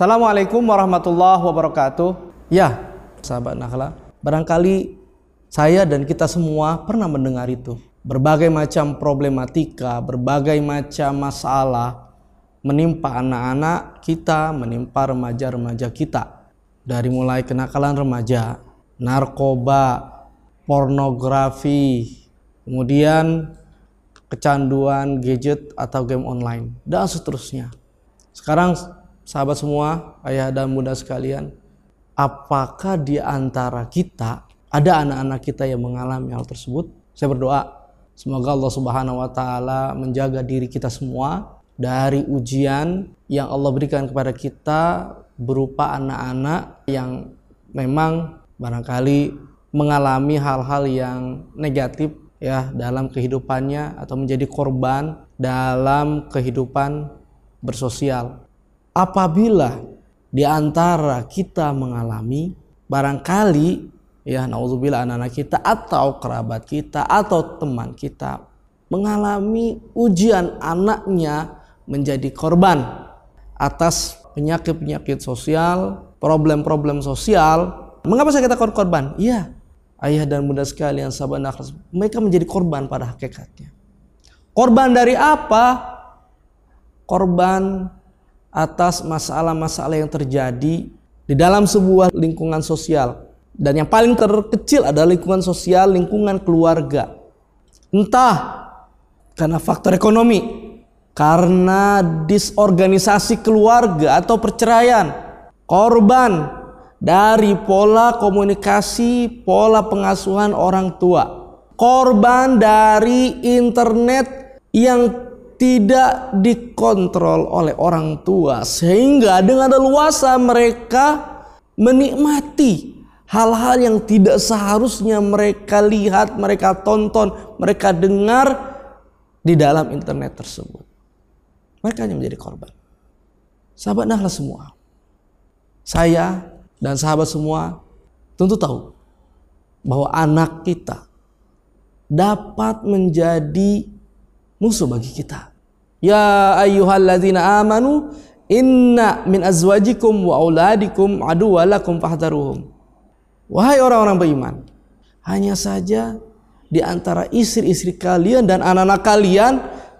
Assalamualaikum warahmatullahi wabarakatuh. Ya, sahabat Nakhla, barangkali saya dan kita semua pernah mendengar itu. Berbagai macam problematika, berbagai macam masalah menimpa anak-anak kita, menimpa remaja-remaja kita. Dari mulai kenakalan remaja, narkoba, pornografi, kemudian kecanduan gadget atau game online, dan seterusnya. Sekarang sahabat semua, ayah dan bunda sekalian, apakah di antara kita ada anak-anak kita yang mengalami hal tersebut? Saya berdoa Semoga Allah Subhanahu wa taala menjaga diri kita semua dari ujian yang Allah berikan kepada kita berupa anak-anak yang memang barangkali mengalami hal-hal yang negatif ya dalam kehidupannya atau menjadi korban dalam kehidupan bersosial. Apabila di antara kita mengalami barangkali ya naudzubillah anak-anak kita atau kerabat kita atau teman kita mengalami ujian anaknya menjadi korban atas penyakit-penyakit sosial, problem-problem sosial. Mengapa saya kata korban? Iya, ayah dan bunda sekalian, sahabat nakhlas, mereka menjadi korban pada hakikatnya. Korban dari apa? Korban atas masalah-masalah yang terjadi di dalam sebuah lingkungan sosial dan yang paling terkecil adalah lingkungan sosial, lingkungan keluarga. Entah karena faktor ekonomi, karena disorganisasi keluarga atau perceraian, korban dari pola komunikasi, pola pengasuhan orang tua, korban dari internet yang tidak dikontrol oleh orang tua sehingga dengan leluasa mereka menikmati hal-hal yang tidak seharusnya mereka lihat, mereka tonton, mereka dengar di dalam internet tersebut. Mereka hanya menjadi korban. Sahabat Nahla semua. Saya dan sahabat semua tentu tahu bahwa anak kita dapat menjadi musuh bagi kita. Ya ayyuhalladzina amanu inna min azwajikum wa auladikum aduwalakum fahdharuhum. Wahai orang-orang beriman, hanya saja di antara istri-istri kalian dan anak-anak kalian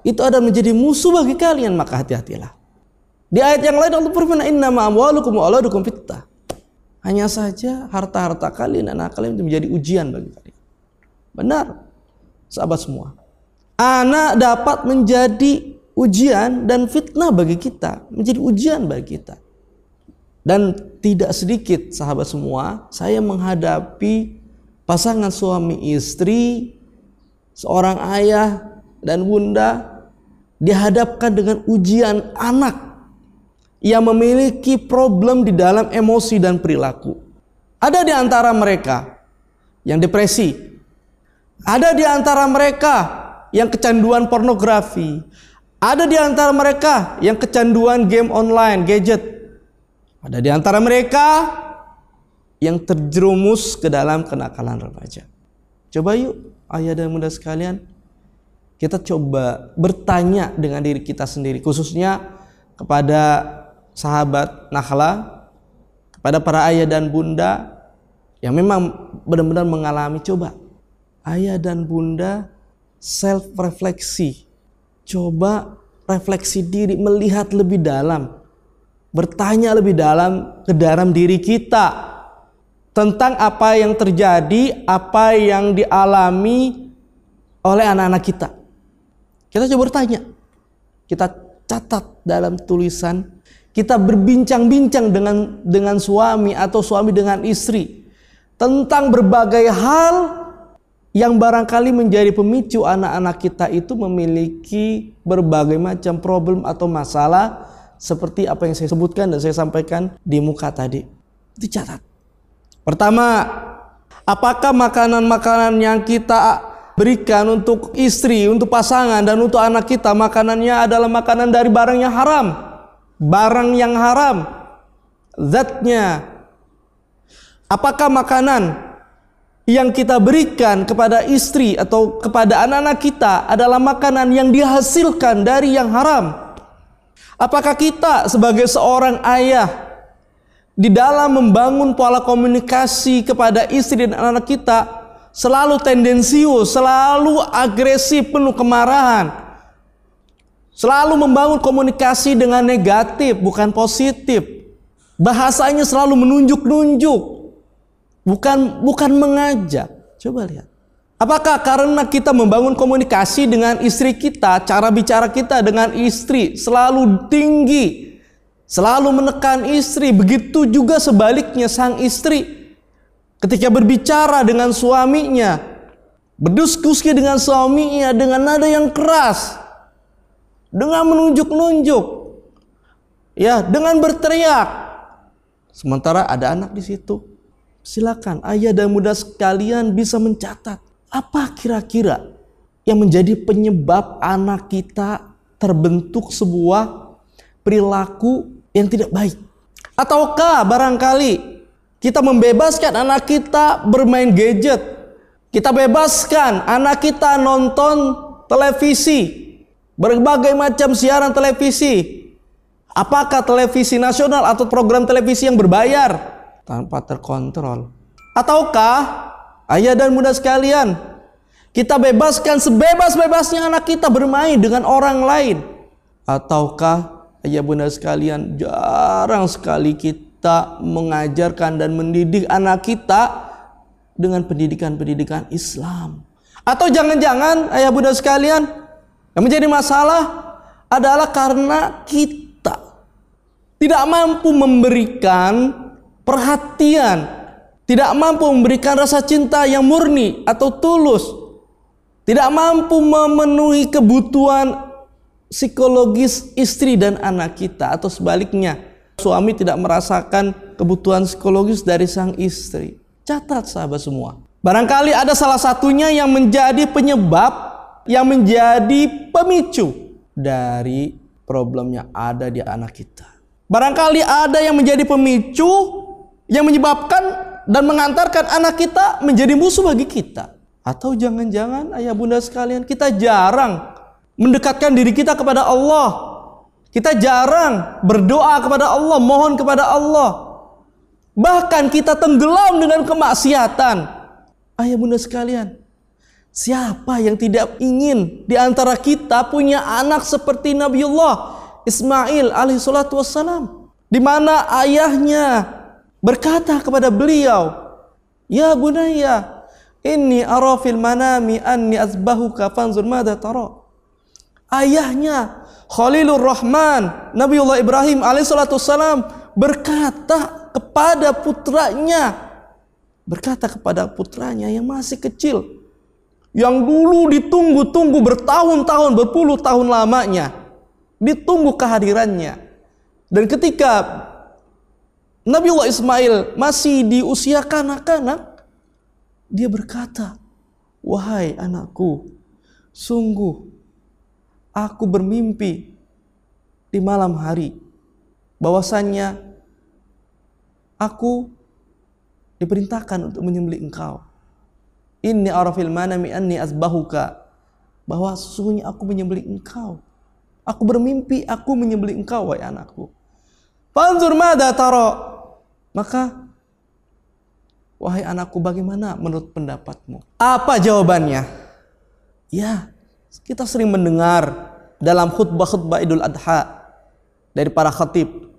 itu ada menjadi musuh bagi kalian, maka hati-hatilah. Di ayat yang lain Allah berfirman, "Inna amwalukum wa auladukum fitnah." Hanya saja harta-harta kalian dan anak kalian itu menjadi ujian bagi kalian. Benar, sahabat semua. Anak dapat menjadi ujian dan fitnah bagi kita, menjadi ujian bagi kita. Dan tidak sedikit sahabat semua, saya menghadapi pasangan suami istri, seorang ayah dan bunda dihadapkan dengan ujian anak yang memiliki problem di dalam emosi dan perilaku. Ada di antara mereka yang depresi. Ada di antara mereka yang kecanduan pornografi. Ada di antara mereka yang kecanduan game online, gadget. Ada di antara mereka yang terjerumus ke dalam kenakalan remaja. Coba yuk ayah dan bunda sekalian, kita coba bertanya dengan diri kita sendiri, khususnya kepada sahabat Nahla, kepada para ayah dan bunda yang memang benar-benar mengalami. Coba ayah dan bunda self refleksi, coba refleksi diri, melihat lebih dalam bertanya lebih dalam ke dalam diri kita tentang apa yang terjadi, apa yang dialami oleh anak-anak kita. Kita coba bertanya. Kita catat dalam tulisan, kita berbincang-bincang dengan dengan suami atau suami dengan istri tentang berbagai hal yang barangkali menjadi pemicu anak-anak kita itu memiliki berbagai macam problem atau masalah seperti apa yang saya sebutkan dan saya sampaikan di muka tadi. Dicatat. Pertama, apakah makanan-makanan yang kita berikan untuk istri, untuk pasangan dan untuk anak kita makanannya adalah makanan dari barang yang haram. Barang yang haram. Zatnya. Apakah makanan yang kita berikan kepada istri atau kepada anak-anak kita adalah makanan yang dihasilkan dari yang haram? Apakah kita sebagai seorang ayah di dalam membangun pola komunikasi kepada istri dan anak kita selalu tendensius, selalu agresif, penuh kemarahan. Selalu membangun komunikasi dengan negatif, bukan positif. Bahasanya selalu menunjuk-nunjuk. Bukan bukan mengajak. Coba lihat. Apakah karena kita membangun komunikasi dengan istri kita, cara bicara kita dengan istri selalu tinggi, selalu menekan istri, begitu juga sebaliknya sang istri ketika berbicara dengan suaminya, berdiskusi dengan suaminya dengan nada yang keras, dengan menunjuk-nunjuk, ya, dengan berteriak. Sementara ada anak di situ. Silakan ayah dan muda sekalian bisa mencatat apa kira-kira yang menjadi penyebab anak kita terbentuk sebuah perilaku yang tidak baik? Ataukah barangkali kita membebaskan anak kita bermain gadget? Kita bebaskan anak kita nonton televisi, berbagai macam siaran televisi. Apakah televisi nasional atau program televisi yang berbayar tanpa terkontrol? Ataukah Ayah dan bunda sekalian, kita bebaskan sebebas-bebasnya anak kita bermain dengan orang lain. Ataukah ayah bunda sekalian, jarang sekali kita mengajarkan dan mendidik anak kita dengan pendidikan-pendidikan Islam. Atau jangan-jangan ayah bunda sekalian, yang menjadi masalah adalah karena kita tidak mampu memberikan perhatian tidak mampu memberikan rasa cinta yang murni atau tulus, tidak mampu memenuhi kebutuhan psikologis istri dan anak kita atau sebaliknya suami tidak merasakan kebutuhan psikologis dari sang istri. Catat sahabat semua. Barangkali ada salah satunya yang menjadi penyebab yang menjadi pemicu dari problem yang ada di anak kita. Barangkali ada yang menjadi pemicu yang menyebabkan dan mengantarkan anak kita menjadi musuh bagi kita. Atau jangan-jangan ayah bunda sekalian kita jarang mendekatkan diri kita kepada Allah. Kita jarang berdoa kepada Allah, mohon kepada Allah. Bahkan kita tenggelam dengan kemaksiatan. Ayah bunda sekalian, siapa yang tidak ingin di antara kita punya anak seperti Nabiullah Ismail alaihissalatu wassalam. Di mana ayahnya berkata kepada beliau, "Ya bunayya, inni ara fil manami anni azbahuka fanzur madza tara." Ayahnya Khalilur Rahman, Nabiullah Ibrahim alaihissalatu wassalam berkata kepada putranya, berkata kepada putranya yang masih kecil, yang dulu ditunggu-tunggu bertahun-tahun, berpuluh tahun lamanya, ditunggu kehadirannya. Dan ketika Nabiullah Ismail masih di usia kanak-kanak, dia berkata, "Wahai anakku, sungguh aku bermimpi di malam hari bahwasannya aku diperintahkan untuk menyembelih engkau. Inni arafil manami anni azbahuka." Bahwa sesungguhnya aku menyembelih engkau. Aku bermimpi aku menyembelih engkau, wahai anakku. Fanzur mada taro maka wahai anakku bagaimana menurut pendapatmu? Apa jawabannya? Ya, kita sering mendengar dalam khutbah-khutbah Idul Adha dari para khatib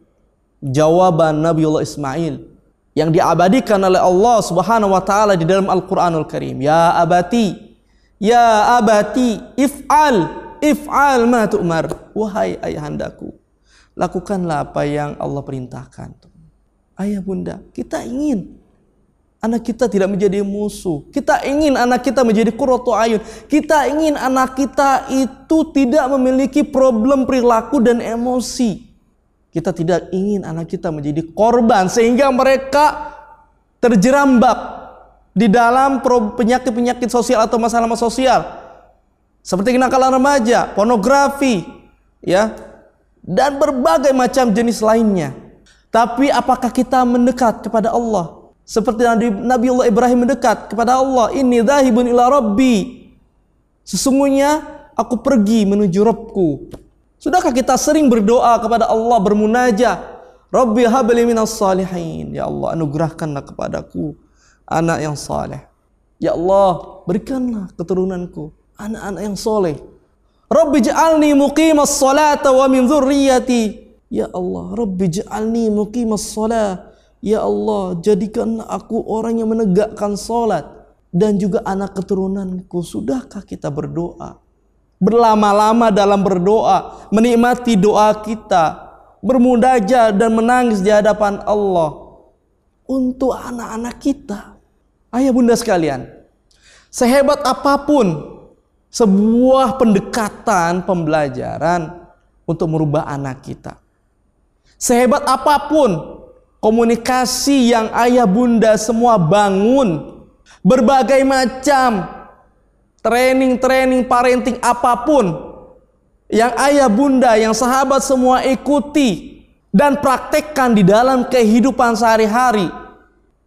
jawaban Nabiullah Ismail yang diabadikan oleh Allah Subhanahu wa taala di dalam Al-Qur'anul Karim. Ya abati, ya abati, if'al, if'al ma tu'mar. Wahai ayahandaku, lakukanlah apa yang Allah perintahkan ayah bunda, kita ingin anak kita tidak menjadi musuh. Kita ingin anak kita menjadi kurotu ayun. Kita ingin anak kita itu tidak memiliki problem perilaku dan emosi. Kita tidak ingin anak kita menjadi korban sehingga mereka terjerambab di dalam penyakit-penyakit sosial atau masalah-masalah sosial. Seperti kenakalan remaja, pornografi, ya, dan berbagai macam jenis lainnya. Tapi apakah kita mendekat kepada Allah? Seperti Nabi Allah Ibrahim mendekat kepada Allah. Ini dahibun ila rabbi. Sesungguhnya aku pergi menuju Rabbku. Sudahkah kita sering berdoa kepada Allah bermunajah? Rabbi habli minas salihin. Ya Allah, anugerahkanlah kepadaku anak yang saleh. Ya Allah, berikanlah keturunanku anak-anak yang soleh. Rabbi ja'alni muqimas salata wa min dzurriyyati. Ya Allah, Rabbi ja'alni muqimas salat. Ya Allah, jadikanlah aku orang yang menegakkan salat dan juga anak keturunanku. Sudahkah kita berdoa? Berlama-lama dalam berdoa, menikmati doa kita, bermudaja dan menangis di hadapan Allah untuk anak-anak kita. Ayah bunda sekalian, sehebat apa pun sebuah pendekatan pembelajaran untuk merubah anak kita. Sehebat apa pun komunikasi yang ayah bunda semua bangun, berbagai macam training-training parenting apa pun yang ayah bunda, yang sahabat semua ikuti dan praktekkan di dalam kehidupan sehari-hari,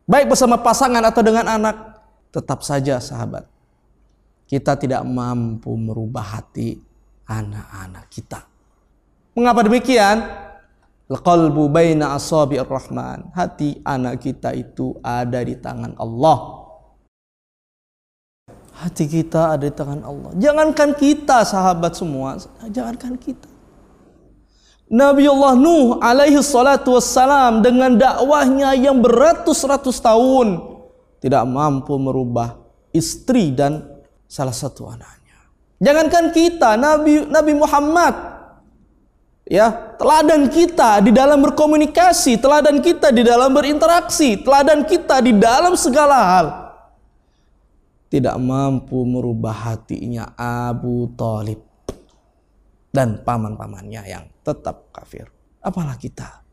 baik bersama pasangan atau dengan anak, tetap saja sahabat kita tidak mampu merubah hati anak-anak kita. Mengapa demikian? Qalbu baina asabi'ir rahman. Hati anak kita itu ada di tangan Allah. Hati kita ada di tangan Allah. Jangankan kita sahabat semua, jangankan kita. Nabi Allah Nuh alaihi salatu wassalam dengan dakwahnya yang beratus-ratus tahun tidak mampu merubah istri dan salah satu anaknya. Jangankan kita, Nabi Nabi Muhammad ya, teladan kita di dalam berkomunikasi, teladan kita di dalam berinteraksi, teladan kita di dalam segala hal tidak mampu merubah hatinya Abu Talib dan paman-pamannya yang tetap kafir. Apalah kita.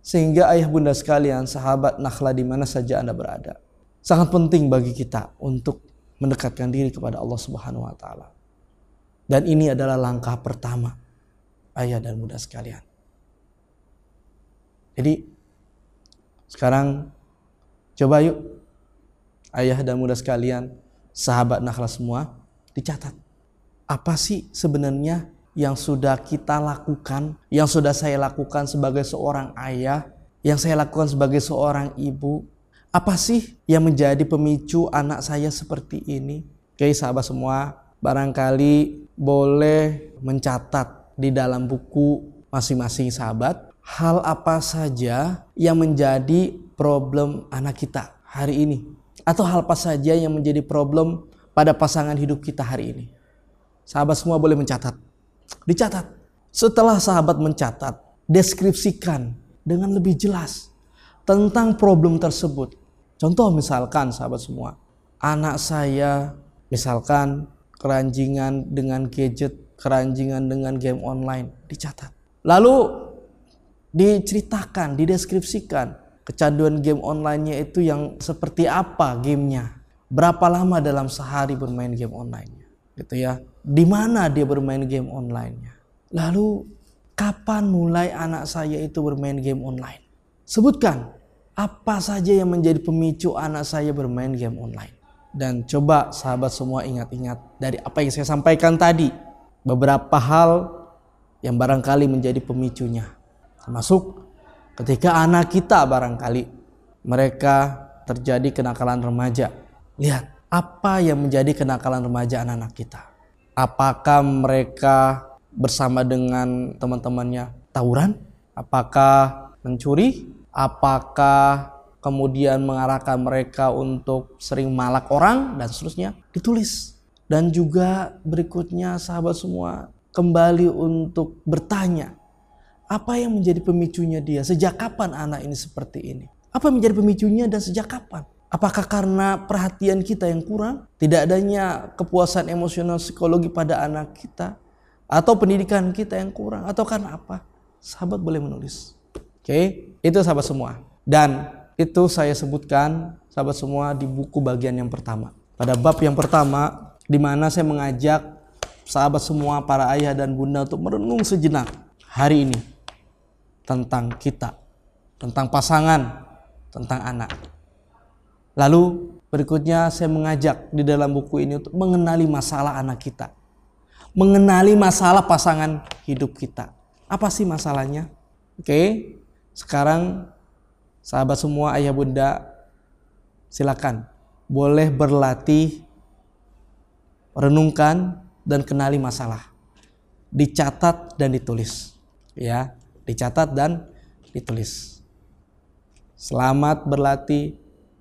Sehingga ayah bunda sekalian, sahabat Nakhla di mana saja Anda berada. Sangat penting bagi kita untuk mendekatkan diri kepada Allah Subhanahu wa taala. Dan ini adalah langkah pertama ayah dan bunda sekalian. Jadi sekarang coba yuk ayah dan bunda sekalian, sahabat Nakhla semua dicatat. Apa sih sebenarnya yang sudah kita lakukan, yang sudah saya lakukan sebagai seorang ayah, yang saya lakukan sebagai seorang ibu, apa sih yang menjadi pemicu anak saya seperti ini? Oke sahabat semua, barangkali boleh mencatat di dalam buku masing-masing sahabat hal apa saja yang menjadi problem anak kita hari ini atau hal apa saja yang menjadi problem pada pasangan hidup kita hari ini. Sahabat semua boleh mencatat. Dicatat. Setelah sahabat mencatat, deskripsikan dengan lebih jelas tentang problem tersebut Contoh misalkan sahabat semua, anak saya misalkan keranjingan dengan gadget, keranjingan dengan game online, dicatat. Lalu diceritakan, dideskripsikan kecanduan game online-nya itu yang seperti apa gamenya, berapa lama dalam sehari bermain game online-nya, gitu ya. Di mana dia bermain game online-nya. Lalu kapan mulai anak saya itu bermain game online? Sebutkan apa saja yang menjadi pemicu anak saya bermain game online. Dan coba sahabat semua ingat-ingat dari apa yang saya sampaikan tadi. Beberapa hal yang barangkali menjadi pemicunya. Termasuk ketika anak kita barangkali mereka terjadi kenakalan remaja. Lihat apa yang menjadi kenakalan remaja anak-anak kita. Apakah mereka bersama dengan teman-temannya tawuran? Apakah mencuri? apakah kemudian mengarahkan mereka untuk sering malak orang dan seterusnya ditulis dan juga berikutnya sahabat semua kembali untuk bertanya apa yang menjadi pemicunya dia sejak kapan anak ini seperti ini apa yang menjadi pemicunya dan sejak kapan Apakah karena perhatian kita yang kurang, tidak adanya kepuasan emosional psikologi pada anak kita, atau pendidikan kita yang kurang, atau karena apa? Sahabat boleh menulis. Oke, itu sahabat semua. Dan itu saya sebutkan sahabat semua di buku bagian yang pertama. Pada bab yang pertama di mana saya mengajak sahabat semua para ayah dan bunda untuk merenung sejenak hari ini tentang kita, tentang pasangan, tentang anak. Lalu berikutnya saya mengajak di dalam buku ini untuk mengenali masalah anak kita. Mengenali masalah pasangan hidup kita. Apa sih masalahnya? Oke, sekarang sahabat semua ayah bunda silakan boleh berlatih renungkan dan kenali masalah. Dicatat dan ditulis. Ya, dicatat dan ditulis. Selamat berlatih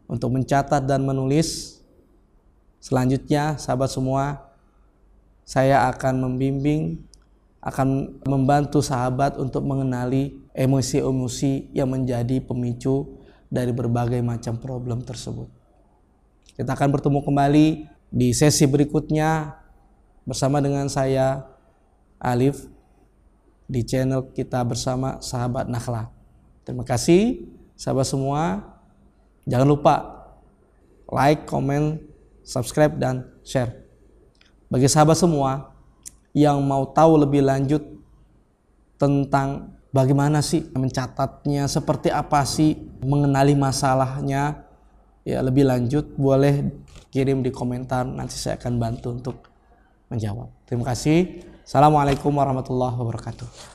untuk mencatat dan menulis. Selanjutnya, sahabat semua, saya akan membimbing, akan membantu sahabat untuk mengenali emosi-emosi yang menjadi pemicu dari berbagai macam problem tersebut. Kita akan bertemu kembali di sesi berikutnya bersama dengan saya Alif di channel kita bersama Sahabat Nakhla. Terima kasih sahabat semua. Jangan lupa like, comment, subscribe dan share. Bagi sahabat semua yang mau tahu lebih lanjut tentang bagaimana sih mencatatnya, seperti apa sih mengenali masalahnya, ya lebih lanjut boleh kirim di komentar nanti saya akan bantu untuk menjawab. Terima kasih. Assalamualaikum warahmatullahi wabarakatuh.